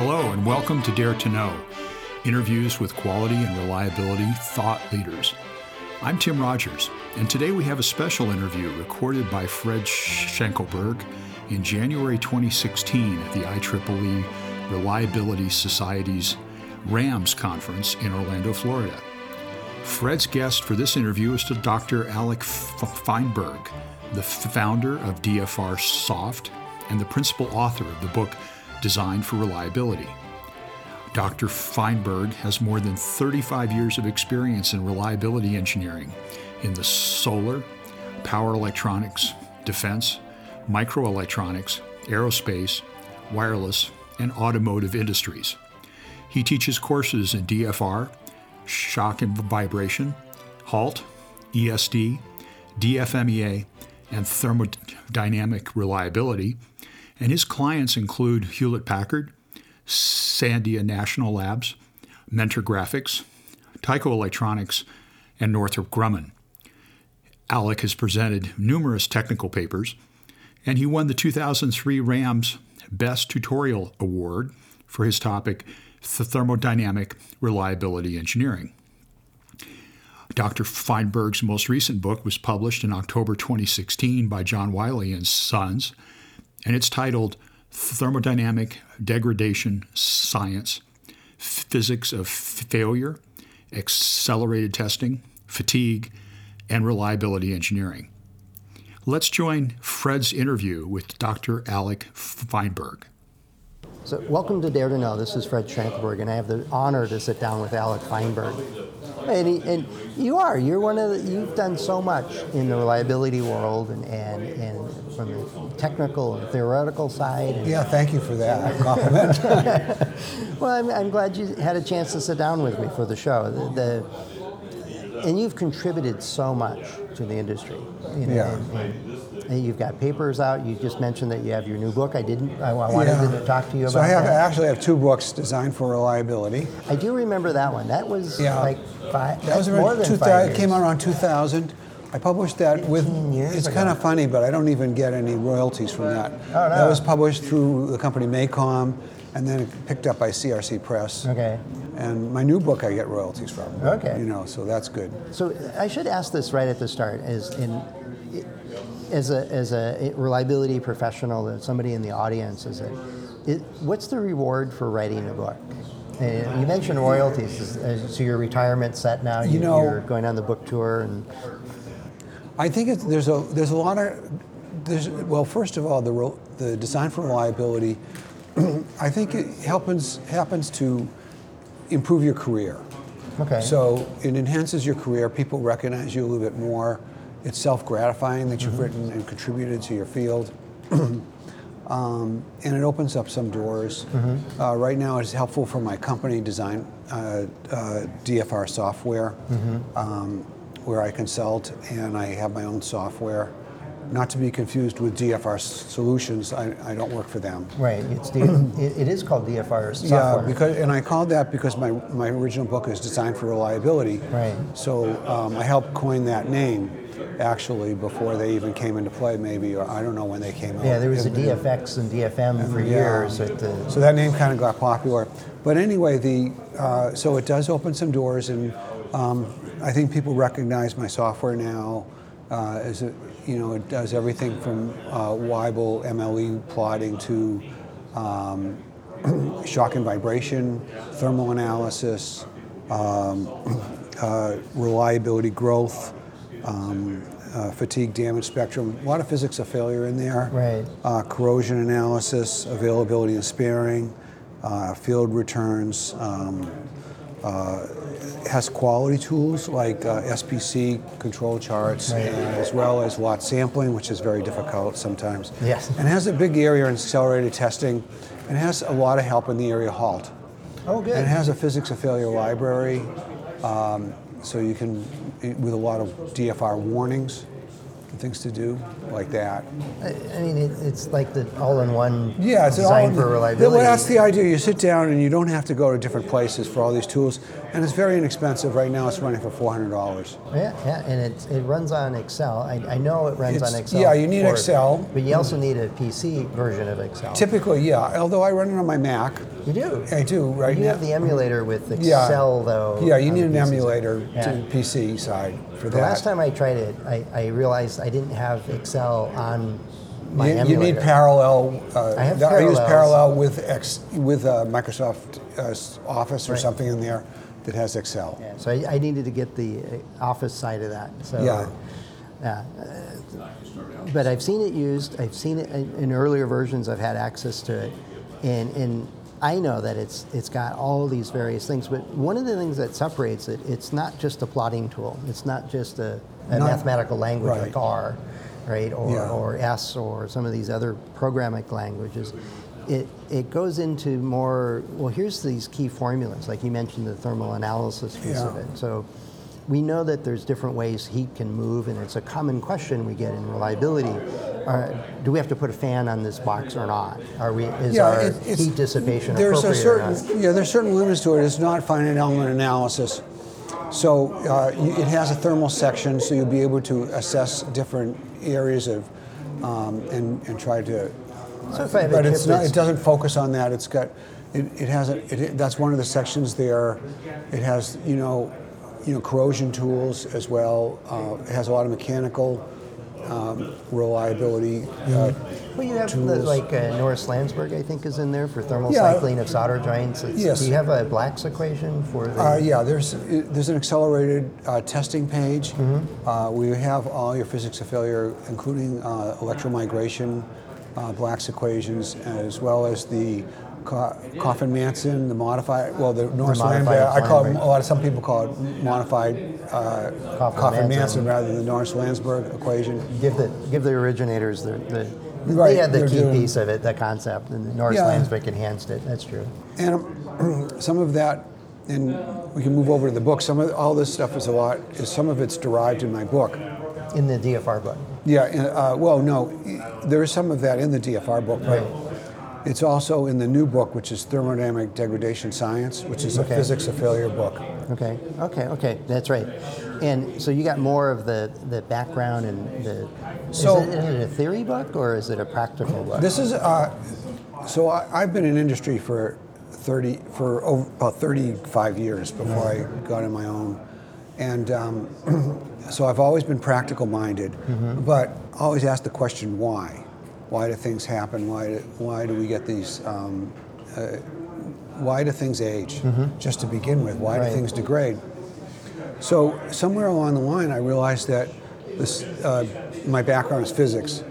Hello, and welcome to Dare to Know interviews with quality and reliability thought leaders. I'm Tim Rogers, and today we have a special interview recorded by Fred Schenkelberg in January 2016 at the IEEE Reliability Society's RAMS conference in Orlando, Florida. Fred's guest for this interview is Dr. Alec Feinberg, the founder of DFR Soft and the principal author of the book Designed for Reliability. Dr. Feinberg has more than 35 years of experience in reliability engineering in the solar, power electronics, defense, microelectronics, aerospace, wireless, and automotive industries. He teaches courses in DFR, shock and vibration, HALT, ESD, DFMEA, and thermodynamic reliability, and his clients include Hewlett Packard, Sandia National Labs, Mentor Graphics, Tyco Electronics, and Northrop Grumman. Alec has presented numerous technical papers, and he won the 2003 RAMS Best Tutorial Award for his topic, Thermodynamic Reliability Engineering. Dr. Feinberg's most recent book was published in October 2016 by John Wiley and Sons, and it's titled Thermodynamic Degradation Science Physics of Failure, Accelerated Testing, Fatigue, and Reliability Engineering. Let's join Fred's interview with Dr. Alec Feinberg. So, welcome to Dare to Know. This is Fred Schenkelberg, and I have the honor to sit down with Alec Feinberg. And, he, and you are. You're one of the, you've done so much in the reliability world and, and, and from the technical and theoretical side. And yeah, thank you for that compliment. well, I'm, I'm, glad you had a chance to sit down with me for the show. The, the and you've contributed so much to the industry. You know, yeah. And you've got papers out. You just mentioned that you have your new book. I didn't. I, I wanted yeah. to talk to you about. So I have, that. I actually have two books designed for reliability. I do remember that one. That was yeah. like five. That was more around than 2000. It came out around 2000. I published that with. it's ago. kind of funny, but I don't even get any royalties from that. Oh, no. That was published through the company Maycom, and then picked up by CRC Press. Okay. And my new book, I get royalties from. Okay. You know, so that's good. So I should ask this right at the start: is in as a as a reliability professional, somebody in the audience, is it, it what's the reward for writing a book? And you mentioned royalties. So your retirement set now. You, you know, you're going on the book tour, and I think it's, there's a there's a lot of there's well, first of all, the the design for reliability. I think it happens happens to improve your career. Okay. So it enhances your career. People recognize you a little bit more. It's self-gratifying that you've mm-hmm. written and contributed to your field. Um, and it opens up some doors. Mm-hmm. Uh, right now, it's helpful for my company design uh, uh, DFR software, mm-hmm. um, where I consult and I have my own software. Not to be confused with DFR Solutions. I, I don't work for them. Right. It's D- it, it is called DFR software. Yeah, because and I called that because my my original book is designed for reliability. Right. So um, I helped coin that name actually before they even came into play, maybe, or I don't know when they came out. Yeah, there was a DFX and DFM for yeah. years. The, so that name kind of got popular. But anyway, the uh, so it does open some doors, and um, I think people recognize my software now. Uh, as a, you know, it does everything from uh, Weibull MLE plotting to um, shock and vibration, thermal analysis, um, uh, reliability growth, um, uh, fatigue damage spectrum, a lot of physics of failure in there. Right. Uh, corrosion analysis, availability and sparing, uh, field returns, um, uh, has quality tools like uh, SPC control charts, right. as well as lot sampling, which is very difficult sometimes. Yes. And has a big area in accelerated testing, and has a lot of help in the area HALT. Oh, good. And it has a physics of failure library. Um, so you can, with a lot of DFR warnings, things to do like that. I, I mean, it, it's like the all-in-one Yeah, it's design all, for reliability. Well, that's the idea. You sit down and you don't have to go to different places for all these tools, and it's very inexpensive. Right now, it's running for four hundred dollars. Yeah, yeah, and it, it runs on Excel. I, I know it runs It's- on Excel. yeah, you need for- Excel. But you also need a PC version of Excel. Typically, yeah. Although I run it on my Mac, You do. I do right You now. have the emulator with Yeah. Excel, though. yeah, you need an PC side. emulator Yeah. to PC side for The that. last time I tried it, I, I realized I didn't have Excel on my you, you need parallel. Uh, I have I use parallel with X with uh, Microsoft uh, Office or Right. something in there that has Excel. Yeah, so I, I needed to get the uh, Office side of that. So, Yeah. uh, yeah. uh, But I've seen it used. I've seen it in, in earlier versions. I've had access to it, and and I know that it's it's got all these various things. But one of the things that separates it, it's not just a plotting tool. It's not just a, a Not- mathematical language right. like R, right, or Yeah. or S, or some of these other programming languages. It, it goes into more, well, here's these key formulas, like you mentioned the thermal analysis piece of it. So we know that there's different ways heat can move, and it's a common question we get in reliability. Uh, do we have to put a fan on this box or not? Are we, is our it- heat dissipation there's a appropriate or certain yeah there's certain limits to it. It's not finite element analysis. So uh, it has a thermal section, so you'll be able to assess different areas of um, and and try to. So if I have a but it's not. It doesn't focus on that. It's got. It, it has a. It, that's one of the sections there. It has you know, you know corrosion tools as well. Uh, it has a lot of mechanical um, reliability. Uh, Well, you have the, like uh, Norris Landzberg, I think, is in there for thermal Yeah. cycling of solder joints. It's, Yes. Do you have a Black's equation for the? Uh, yeah, there's there's an accelerated uh, testing page. Uh, we have all your physics of failure, including uh, electromigration, uh, Black's equations, as well as the Co- Coffin Manson, the modified, well, the Norris modified. I call it, a lot of some people call it modified uh, Coffin Coffin Manson. Manson rather than the Norris Landzberg equation. give the give the originators the, the Right, they had the key doing- piece of it, the concept, and Norris Yeah. Landzberg enhanced it. That's true. And um, some of that, and we can move over to the book. Some of all this stuff is a lot. Is some of it's derived in my book. In the DFR book. Yeah, uh, well, no, there is some of that in the DFR book, but Right. It's also in the new book, which is Thermodynamic Degradation Science, which is a Okay. physics of failure book. Okay, okay, okay. That's right. And so you got more of the, the background and the. So- is, it, is it a theory book or is it a practical book? This is, uh, so I, I've been in industry for 30, for over, about 35 years before I got on my own. And um, so I've always been practical minded, but always ask the question why? Why do things happen? Why do, why do we get these, um, uh, why do things age? Just to begin with, why Right. do things degrade? So somewhere along the line, I realized that this, uh, my background is physics,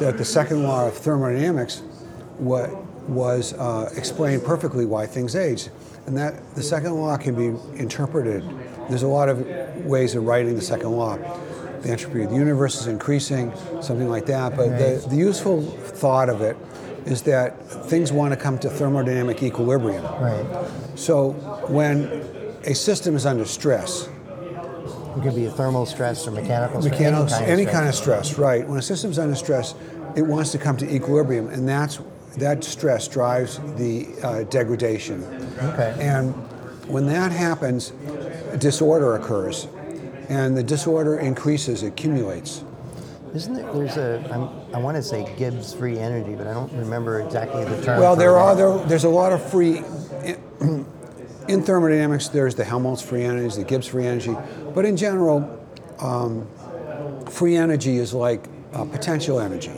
that the second law of thermodynamics what was uh, explained perfectly why things age, and that the second law can be interpreted. There's a lot of ways of writing the second law. The entropy of the universe is increasing, something like that. But the, the useful thought of it is that things want to come to thermodynamic equilibrium. right. So when a system is under stress, It could be a thermal stress or mechanical stress. mechanical, any kind any of kind stress. of stress, right? When a system's under stress, it wants to come to equilibrium, and that's that stress drives the uh, degradation. Okay. And when that happens, disorder occurs, and the disorder increases, accumulates. Isn't there, there's a, I'm, I want to say Gibbs free energy, but I don't remember exactly the term. Well, there are there, there's a lot of free. In thermodynamics, there's the Helmholtz free energy, the Gibbs free energy, but in general, um, free energy is like uh, potential energy.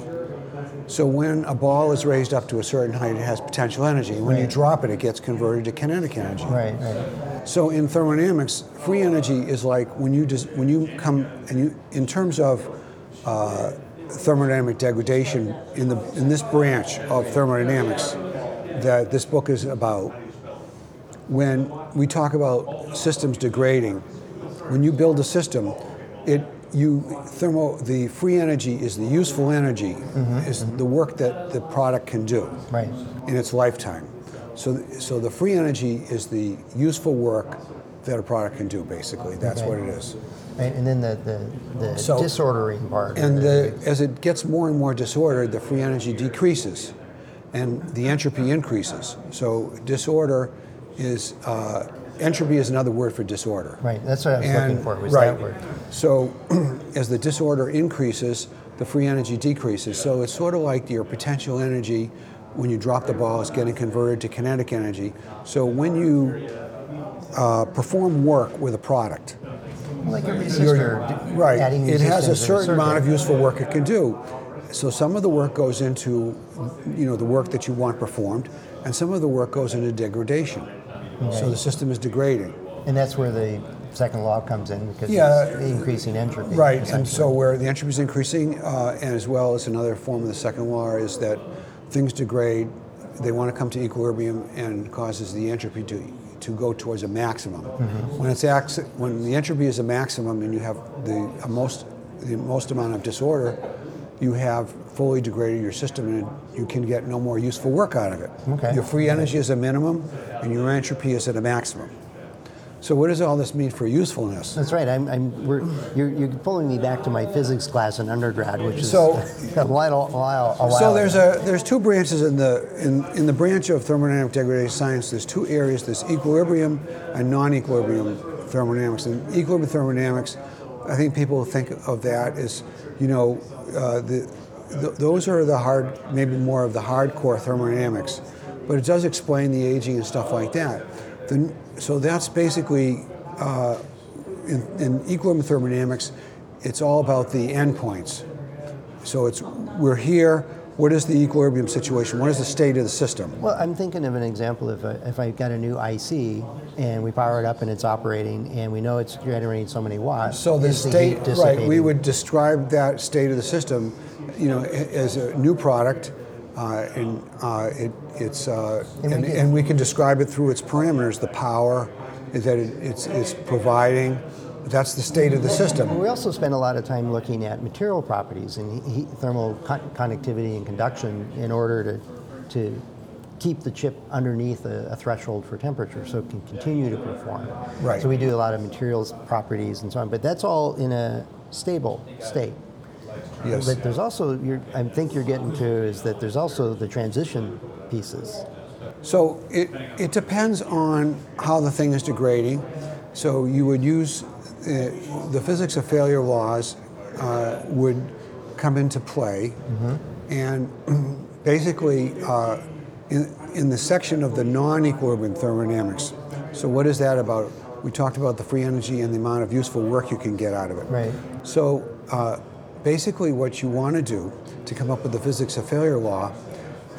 So when a ball is raised up to a certain height, it has potential energy. When you drop it, it gets converted to kinetic energy. Right, right. So in thermodynamics, free energy is like when you just when you come and you in terms of uh, thermodynamic degradation in the in this branch of thermodynamics that this book is about. When we talk about systems degrading, when you build a system, it you thermo the free energy is the useful energy is the work that the product can do Right. in its lifetime. So, so the free energy is the useful work that a product can do. Basically, that's Okay. what it is. Right, and then the, the, the So- disordering part. And the, as it gets more and more disordered, the free energy decreases and the entropy increases. So disorder is, uh, entropy is another word for disorder. Right, that's what I was looking for, was right. that word. So as the disorder increases, the free energy decreases. So it's sort of like your potential energy when you drop the ball is getting converted to kinetic energy. So when you uh, perform work with a product, Like resistor, right, it has a certain amount of useful work it can do. So some of the work goes into, you know, the work that you want performed, and some of the work goes into degradation. So the system is degrading. And that's where the second law comes in, because Yeah, it's increasing entropy. Right, and so where the entropy is increasing, uh, and as well as another form of the second law is that things degrade, they want to come to equilibrium and causes the entropy to, to go towards a maximum. Mm-hmm. When it's ax- when the entropy is a maximum and you have the most the most amount of disorder, you have fully degraded your system and you can get no more useful work out of it. Okay. Your free energy is a minimum and your entropy is at a maximum. So what does all this mean for usefulness? That's right. I'm, I'm, we're, you're, you're pulling me back to my physics class in undergrad, which is So- a while, a while, a while So there's ago. a there's two branches in the in, in the branch of thermodynamic degradation science. There's two areas. There's equilibrium and non-equilibrium thermodynamics. And equilibrium thermodynamics, I think people think of that as, you know, uh, the, th- those are the hard, maybe more of the hardcore thermodynamics, but it does explain the aging and stuff like that. The, so that's basically uh, in, in equilibrium thermodynamics. It's all about the endpoints. So it's we're here. What is the equilibrium situation? What is the state of the system? Well, I'm thinking of an example if I, if I got a new IC and we power it up and it's operating and we know it's generating so many watts. So the state, heat right? We would describe that state of the system, you know, as a new product, uh, and uh, it, it's uh, And we and, we can describe it through its parameters. The power is that it, it's it's providing. That's the state of the system. We also spend a lot of time looking at material properties and heat, thermal con- conductivity and conduction in order to, to keep the chip underneath a, a threshold for temperature so it can continue to perform. Right. So we do a lot of materials properties and so on, but that's all in a stable state. Yes. But there's also, you're, I think you're getting to is that there's also the transition pieces. So it, it depends on how the thing is degrading. So you would use uh, the physics of failure laws uh, would come into play, and basically uh, in, in the section of the non-equilibrium thermodynamics. So what is that about? We talked about the free energy and the amount of useful work you can get out of it. Right. So uh, basically, what you want to do to come up with the physics of failure law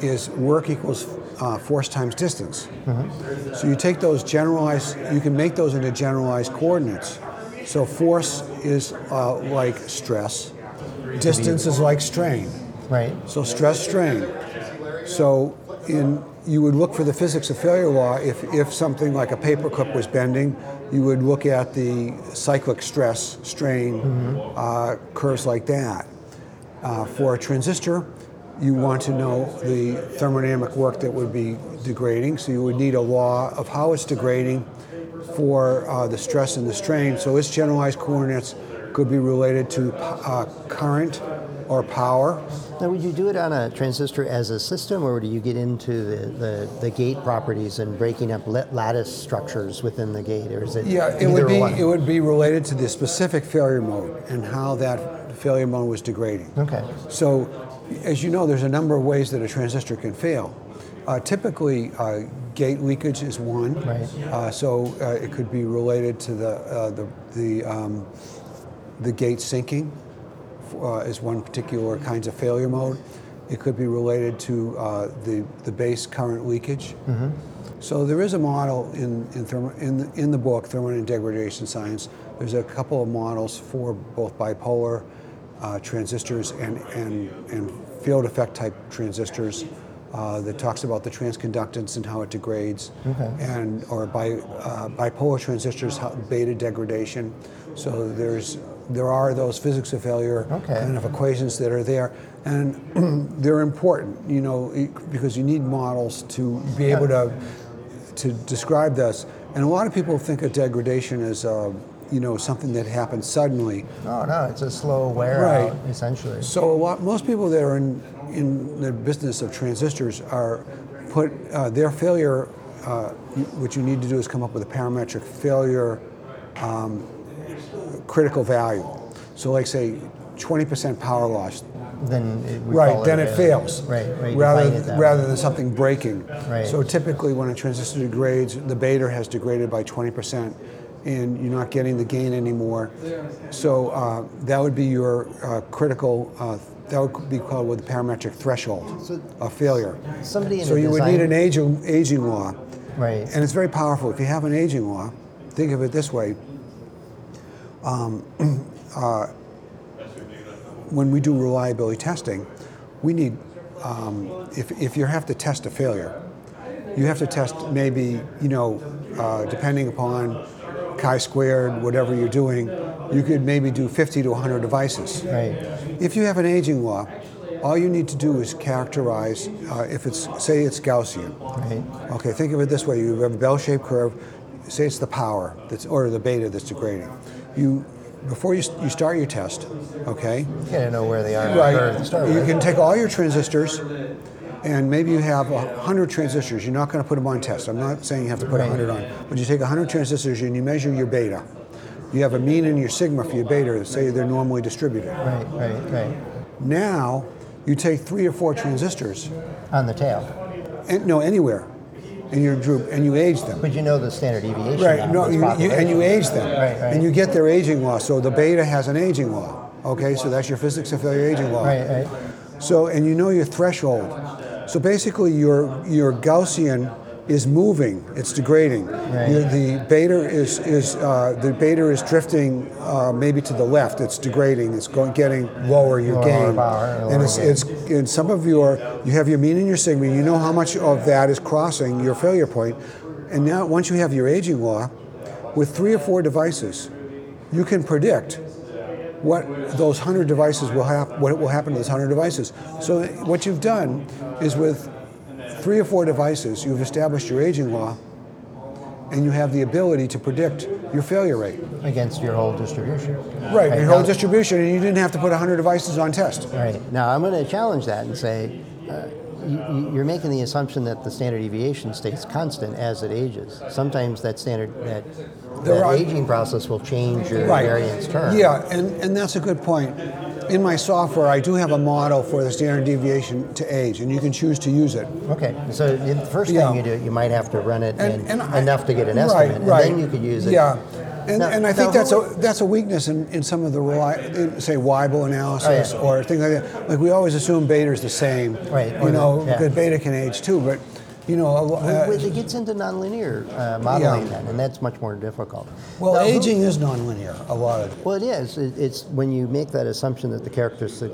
is work equals uh, force times distance. So you take those generalized, you can make those into generalized coordinates. So force is uh, like stress, distance is like strain. Right. So stress strain. So in you would look for the physics of failure law if, if something like a paperclip was bending, you would look at the cyclic stress strain uh, curves like that. Uh, for a transistor, you want to know the thermodynamic work that would be degrading, so you would need a law of how it's degrading for uh, the stress and the strain. So its generalized coordinates could be related to uh, current or power. Now, would you do it on a transistor as a system, or do you get into the, the, the gate properties and breaking up lattice structures within the gate, or is it Yeah, it would be one? it would be related to the specific failure mode and how that failure mode was degrading. Okay. So, as you know, there's a number of ways that a transistor can fail. Uh, typically, uh, gate leakage is one. Right. Uh, so uh, it could be related to the uh, the the, um, the gate sinking uh, is one particular kinds of failure mode. It could be related to uh, the the base current leakage. So there is a model in in, thermo, in, the, in the book Thermodynamic Degradation Science. There's a couple of models for both bipolar uh, transistors and, and and field effect type transistors uh, that talks about the transconductance and how it degrades, Okay. and or bi, uh, bipolar transistors how, beta degradation. So there's there are those physics of failure Okay. kind of equations that are there, and they're important, you know, because you need models to be able to to describe this. And a lot of people think of degradation as uh, you know, something that happens suddenly. No, no, it's a slow wear Right. out, essentially. So a lot, most people that are in, in the business of transistors are put uh, their failure. Uh, what you need to do is come up with a parametric failure um, critical value. So, like say, 20% power loss. Then it, Right, then a it fails. Right, right. Rather, it rather way. than something breaking. Right. So typically, when a transistor degrades, the beta has degraded by 20%, and you're not getting the gain anymore. So uh, that would be your uh, critical. Uh, that would be called with the parametric threshold So- of failure. Somebody in So you would need an aging, aging law, right. and it's very powerful. If you have an aging law, think of it this way. Um, uh, when we do reliability testing, we need, um, if, if you have to test a failure, you have to test maybe, you know, uh, depending upon chi-squared, whatever you're doing, you could maybe do 50 to 100 devices. Right. If you have an aging law, all you need to do is characterize, uh, if it's, say it's Gaussian, Right. Okay, think of it this way: you have a bell-shaped curve. Say it's the power that's, or the beta that's degrading. You, before you, you start your test, okay, You gotta know where they are on the curve to you can take all your transistors, and maybe you have a hundred transistors. You're not going to put them on test. I'm not saying you have to put a hundred on, but you take a hundred transistors and you measure your beta. You have a mean and your sigma for your beta. Say they're normally distributed. Right, right, right. Now, you take three or four transistors, On the tail. and no anywhere, in your group, and you age them. But you know the standard deviation. Right, no, you, you, and you age them, Right, right. and you get their aging law. So the beta has an aging law. Okay, so that's your physics of failure aging law. Right, right. So, and you know your threshold. So basically, your your Gaussian is moving; it's degrading. Right. Your, the beta is is uh, the beta is drifting uh, maybe to the left. It's degrading. It's going getting lower your Lower gain, power, and it's gain. it's in some of your you have your mean and your sigma. You know how much of that is crossing your failure point. and now once you have your aging law, with three or four devices, you can predict what those 100 devices will happen, what will happen to those 100 devices. So what you've done is with three or four devices, you've established your aging law, and you have the ability to predict your failure rate. Against your whole distribution. Right, your whole now- distribution, and you didn't have to put 100 devices on test. Right. Now, I'm going to challenge that and say uh, you, you're making the assumption that the standard deviation stays constant as it ages. Sometimes that standard, that, that are- aging process will change your variance term. Yeah, and, and that's a good point. In my software, I do have a model for the standard deviation to age, and you can choose to use it. Okay, so the first Yeah. thing you do, you might have to run it And- in and I- enough to get an right, estimate, and right. then you could use it. Yeah, and, Now- and I think that's a that's a weakness in, in some of the reli- in, say Weibull oh, analysis Oh, yeah. or things like that. Like we always assume beta is the same, Right, You know, yeah. because beta can age too, but you know, a lo- Well, uh, it gets into nonlinear uh, modeling Yeah. then, and that's much more difficult. well, Now, aging is nonlinear. A lot of it. Well, it is. It, it's when you make that assumption that the characteristic,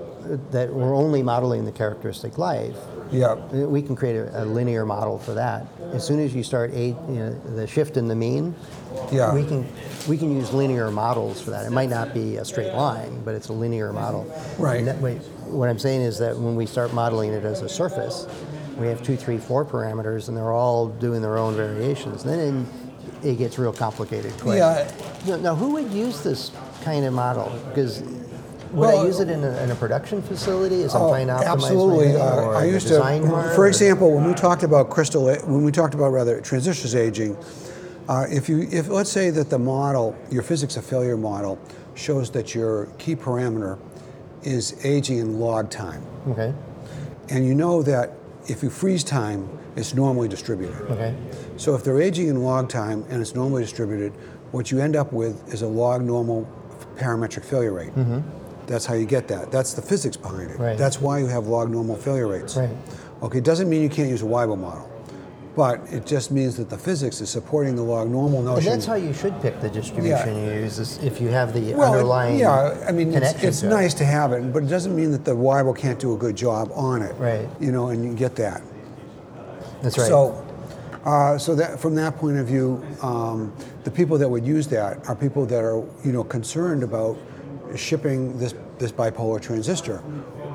that we're only modeling the characteristic life, Yeah, we can create a, a linear model for that. As soon as you start a, you know, the shift in the mean, Yeah. we can we can use linear models for that. It might not be a straight line, but it's a linear model. Right. That way, what I'm saying is that when we start modeling it as a surface, we have two, three, four parameters, and they're all doing their own variations. Then it gets real complicated quick. Yeah. Now, now, who would use this kind of model? Because would Well, I use it in a, in a production facility as I'm Oh, trying to optimize absolutely. thing, Uh, or I used to, for or- example, when we talked about crystal, when we talked about rather transistors aging, uh, if you, if let's say that the model, your physics of failure model, shows that your key parameter is aging in log time, Okay. and you know that if you freeze time, it's normally distributed. Okay. So if they're aging in log time and it's normally distributed, what you end up with is a log normal parametric failure rate. That's how you get that. That's the physics behind it. Mm-hmm. Right. That's why you have log normal failure rates. Right. Okay, it doesn't mean you can't use a Weibull model, but it just means that the physics is supporting the log normal And notion. that's how you should pick the distribution you use is if you have the well, it- underlying yeah, I mean, it's, it's to it. nice to have it, but it doesn't mean that the Weibull can't do a good job on it. Right. You know, and you get that. That's right. So, uh, so that from that point of view, um, the people that would use that are people that are you know concerned about shipping this this bipolar transistor,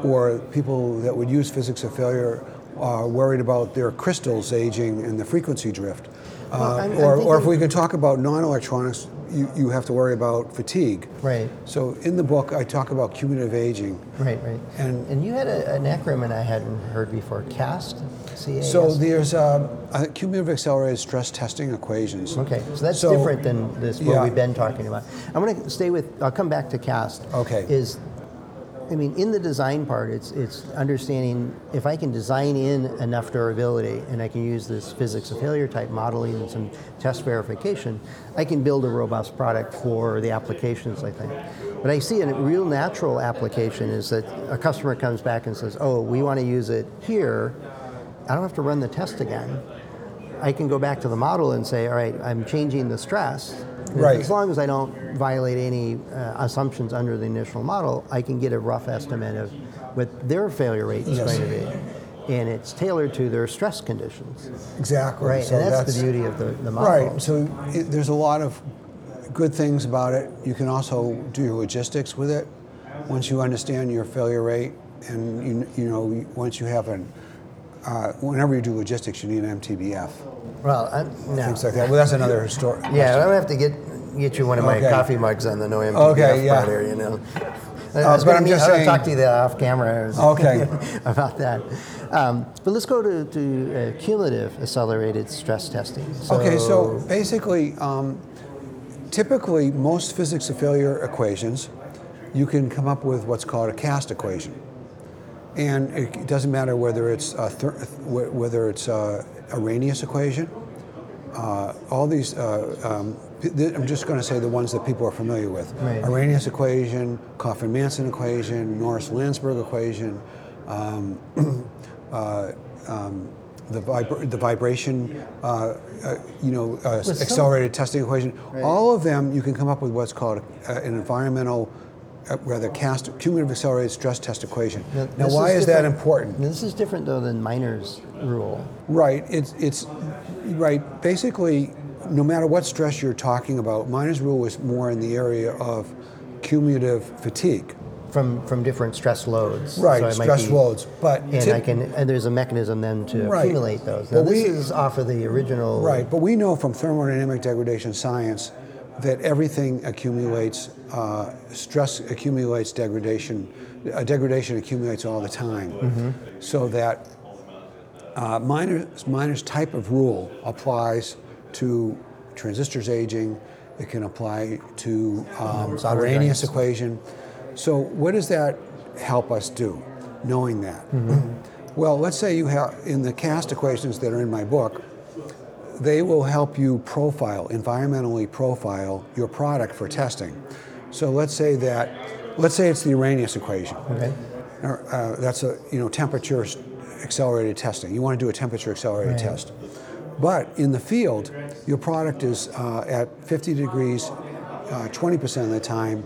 or people that would use physics of failure are worried about their crystals aging and the frequency drift. Well, Uh, I'm- I'm or, or if we can talk about non-electronics, you, you have to worry about fatigue. Right. So in the book, I talk about cumulative aging. Right, right. And- and you had a, an acronym and I hadn't heard before, CAST. C-A-S? So there's uh, cumulative accelerated stress testing equations. Okay, so that's So- different than this what Yeah. we've been talking about. I'm going to stay with. I'll come back to cast. Okay. Is, I mean, in the design part, it's it's understanding if I can design in enough durability and I can use this physics of failure type modeling and some test verification, I can build a robust product for the applications. I think. But I see a real natural application is that a customer comes back and says, "Oh, we want to use it here." I don't have to run the test again. I can go back to the model and say, all right, I'm changing the stress. Right. As long as I don't violate any uh, assumptions under the initial model, I can get a rough estimate of what their failure rate is Yes. going to be. And it's tailored to their stress conditions. Exactly. Right. So and that's, the beauty of the, the model. Right. So it, there's a lot of good things about it. You can also do your logistics with it. Once you understand your failure rate, and you, you know, once you have an, uh, whenever you do logistics, you need an MTBF, Well, I'm, no. things like that. Well, that's another story. Yeah, I'm gonna have to get get you one of my Okay. coffee mugs on the no MTBF Okay, yeah. part here, you know. I Uh, was but I'm just I'll saying- talk to you off camera. Okay. about that. Um, but let's go to, to uh, cumulative accelerated stress testing. Okay, so basically, um, typically most physics of failure equations, you can come up with what's called a cast equation, and it doesn't matter whether it's whether it's a Arrhenius equation. Uh, all these, uh, um, th- I'm just going to say the ones that people are familiar with: Right. Arrhenius equation, Coffin-Manson equation, Norris-Landzberg equation. Um, uh, um, the, vibra- the vibration, uh, uh, you know, uh, accelerated testing equation. All of them, you can come up with what's called an environmental, uh, rather cast cumulative accelerated stress test equation. Now, this why is, that different- important? This is different though than Miner's rule. Right. It's it's right. Basically, no matter what stress you're talking about, Miner's rule is more in the area of cumulative fatigue. From, from different stress loads. Right, So stress be- loads. But And tip- I can and there's a mechanism then to Right. accumulate those. Now But this we- is off of the original. Right, but we know from thermodynamic degradation science that everything accumulates, uh, stress accumulates degradation, uh, degradation accumulates all the time. So that uh, Miner's, Miner's type of rule applies to transistors aging, it can apply to um, Arrhenius equation. So what does that help us do, knowing that? Well, let's say you have, in the cast equations that are in my book, they will help you profile, environmentally profile your product for testing. So let's say that, let's say it's the Arrhenius equation. Okay. Uh, that's a you know temperature accelerated testing. You want to do a temperature accelerated Right. test. But in the field, your product is uh, at 50 degrees uh, 20% of the time,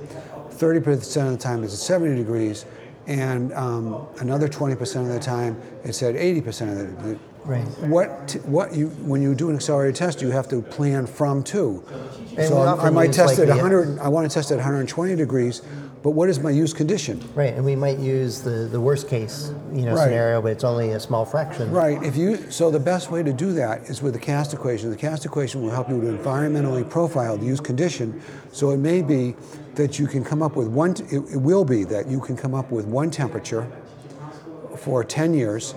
30% of the time it's at 70 degrees, and um, another 20% of the time it's at 80% of the, the Right. what t- what you when you do an accelerated test, you have to plan from too. And so I might test like, at the- 100. I want to test at 120 degrees, but what is my use condition? Right, and we might use the, the worst case, you know, Right. scenario, but it's only a small fraction. Right. If you so the best way to do that is with the cast equation. The cast equation will help you to environmentally profile the use condition. So it may be that you can come up with one. It, it will be that you can come up with one temperature for 10 years.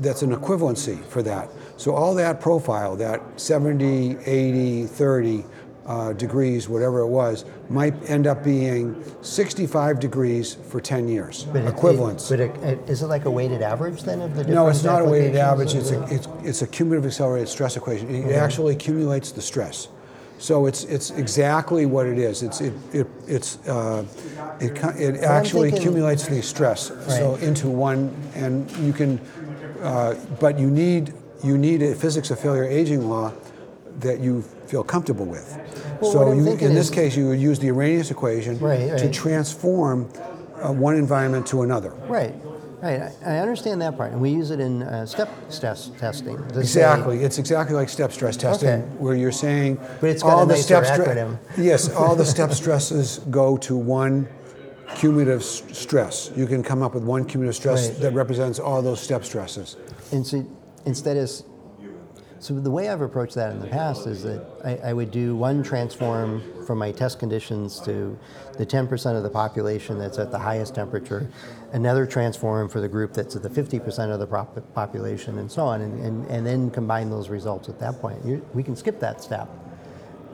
That's an equivalency for that. So all that profile, that 70, 80, 30 uh, degrees, whatever it was, might end up being 65 degrees for 10 years. But Equivalence. It, but it, is it like a weighted average then of the different No, it's not a weighted average. It's a, it's, it's a cumulative accelerated stress equation. It actually accumulates the stress. So it's, it's exactly what it is. It's, it, it, it's, uh, it, it actually thinking- accumulates the stress so into one, and you can, uh, but you need, you need a physics of failure aging law that you feel comfortable with. Well, so you, in this is- case, you would use the Arrhenius equation Right, to transform uh, one environment to another. Right, right. I, understand that part, and we use it in uh, step stress testing. Exactly. It's exactly like step stress testing, Okay. where you're saying But it's got a the step stre- acronym. yes, all the step stresses go to one cumulative s- stress. You can come up with one cumulative stress Right. that represents all those step stresses. And so instead of, So the way I've approached that in the past is that I, I would do one transform from my test conditions to the 10% of the population that's at the highest temperature, another transform for the group that's at the 50% of the population, and so on, and, and, and then combine those results at that point. You, we can skip that step.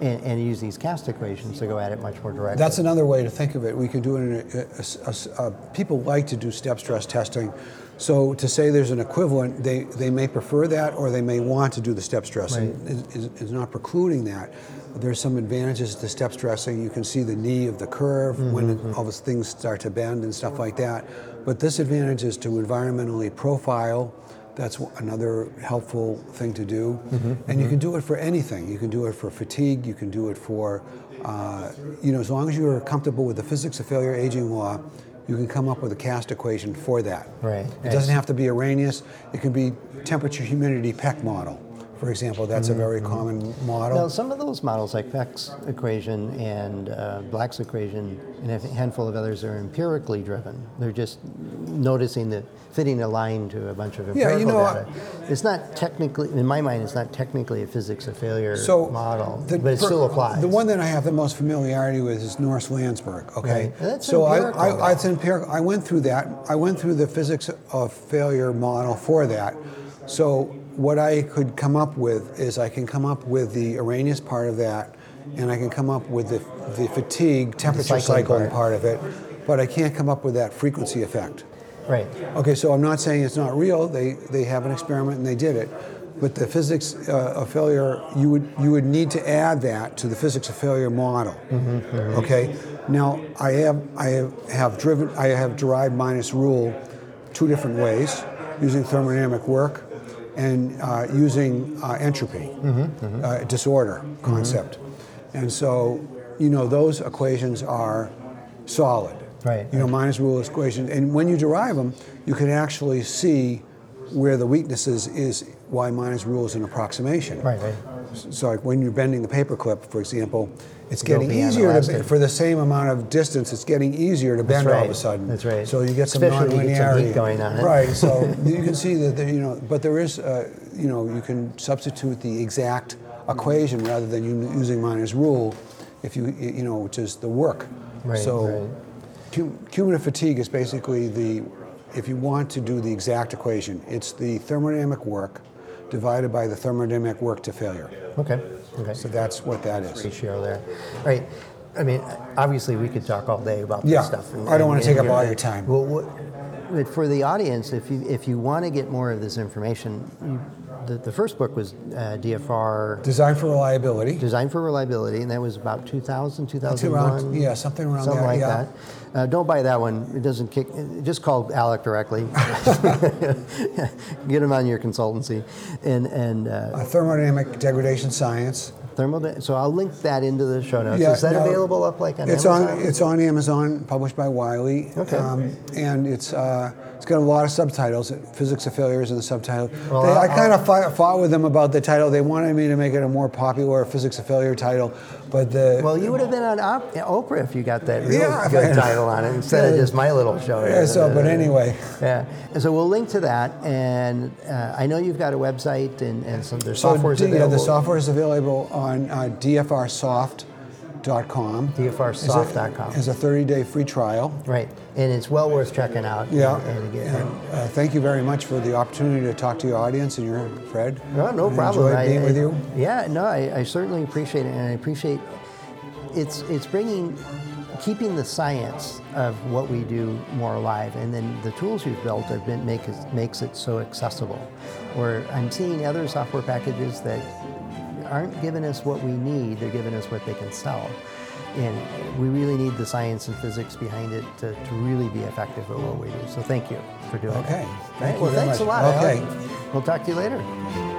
And, and, use these cast equations to go at it much more directly. That's another way to think of it. We can do it in a, a, a, people like to do step stress testing so to say there's an equivalent, they, they may prefer that or they may want to do the step stress. Right. Is, not precluding that. There's some advantages to step stressing. You can see the knee of the curve mm-hmm. when all these things start to bend and stuff like that. But this advantage is to environmentally profile. That's another helpful thing to do. Mm-hmm. And mm-hmm. you can do it for anything. You can do it for fatigue. You can do it for, uh, you know, as long as you're comfortable with the physics of failure aging law, you can come up with a cast equation for that. Right. It doesn't have to be Arrhenius. It can be temperature humidity Peck model. For example, that's mm-hmm. a very common model. Now, some of those models, like Peck's equation and uh, Black's equation, and a handful of others, are empirically driven. They're just noticing that fitting a line to a bunch of empirical yeah, you know, data. It's not technically, in my mind, it's not technically a physics of failure so model, the, but it per, still applies. The one that I have the most familiarity with is Norris Landzberg. Okay, right. that's so empirical, I, I, it's empirical. I went through that. I went through the physics of failure model for that. So what I could come up with is I can come up with the Arrhenius part of that, and I can come up with the, the fatigue temperature cycling part. part of it, but I can't come up with that frequency effect. Right. Okay, so I'm not saying it's not real. They they have an experiment and they did it, but the physics uh, of failure you would you would need to add that to the physics of failure model. Mm-hmm, mm-hmm. Okay. Now I have I have, have driven I have derived Miner's rule two different ways using thermodynamic work and uh, using uh, entropy mm-hmm, mm-hmm. Uh, disorder concept. Mm-hmm. And so you know those equations are solid. Right. You know, Miner's rule equations. And when you derive them, you can actually see where the weaknesses is why Miner's rule is an approximation. Right, right. So like when you're bending the paperclip, for example, it's getting easier to, for the same amount of distance. It's getting easier to bend right. all of a sudden. That's right. So you get some Especially nonlinearity going on. Right. So you can see that there, you know, but there is, uh, you know, you can substitute the exact equation rather than using Miner's rule, if you you know, which is the work. Right. So. Right Cumulative fatigue is basically the, if you want to do the exact equation, it's the thermodynamic work divided by the thermodynamic work to failure. Okay. Okay. So that's what that is. Ratio there. Right. I mean, obviously, we could talk all day about this yeah, stuff. And, I don't want to take up all your time. Well, what, but for the audience, if you if you want to get more of this information, you, the, the first book was uh, DFR. Design for Reliability. Design for Reliability, and that was about 2000, 2001. Around, yeah, something around something there, like yeah. that. Uh, don't buy that one. It doesn't kick. Just call Alec directly. Get him on your consultancy, and and. Uh, thermodynamic degradation science. Thermal. So I'll link that into the show notes. Yeah, Is that no, available up like on it's Amazon? on it's on Amazon, published by Wiley. Okay. Um, and it's uh, it's got a lot of subtitles. Physics of Failure is in the subtitle. Well, they, I kind of fought, fought, with them about the title. They wanted me to make it a more popular Physics of Failure title, but the well, you would have been on op- Oprah if you got that real yeah, good title on it instead yeah, of just my little show. Yeah. So, but anyway. Yeah. So we'll link to that, and uh, I know you've got a website and, and some there's so software available. Yeah, the software is available on uh, DFRsoft.com. DFRsoft.com. Is a, a 30-day free trial. Right, and it's well worth checking out. Yeah. And, and, and uh, thank you very much for the opportunity to talk to your audience and your Fred. No, no I problem. Enjoyed being I, with you. Yeah, no, I, I certainly appreciate it, and I appreciate it's it's bringing keeping the science of what we do more alive, and then the tools you've built have been make it, makes it so accessible. Where I'm seeing other software packages that aren't giving us what we need; they're giving us what they can sell. And we really need the science and physics behind it to, to really be effective at what we do. So thank you for doing okay. it. Okay. Thank right? Well, thanks much. a lot. Okay. We'll talk to you later.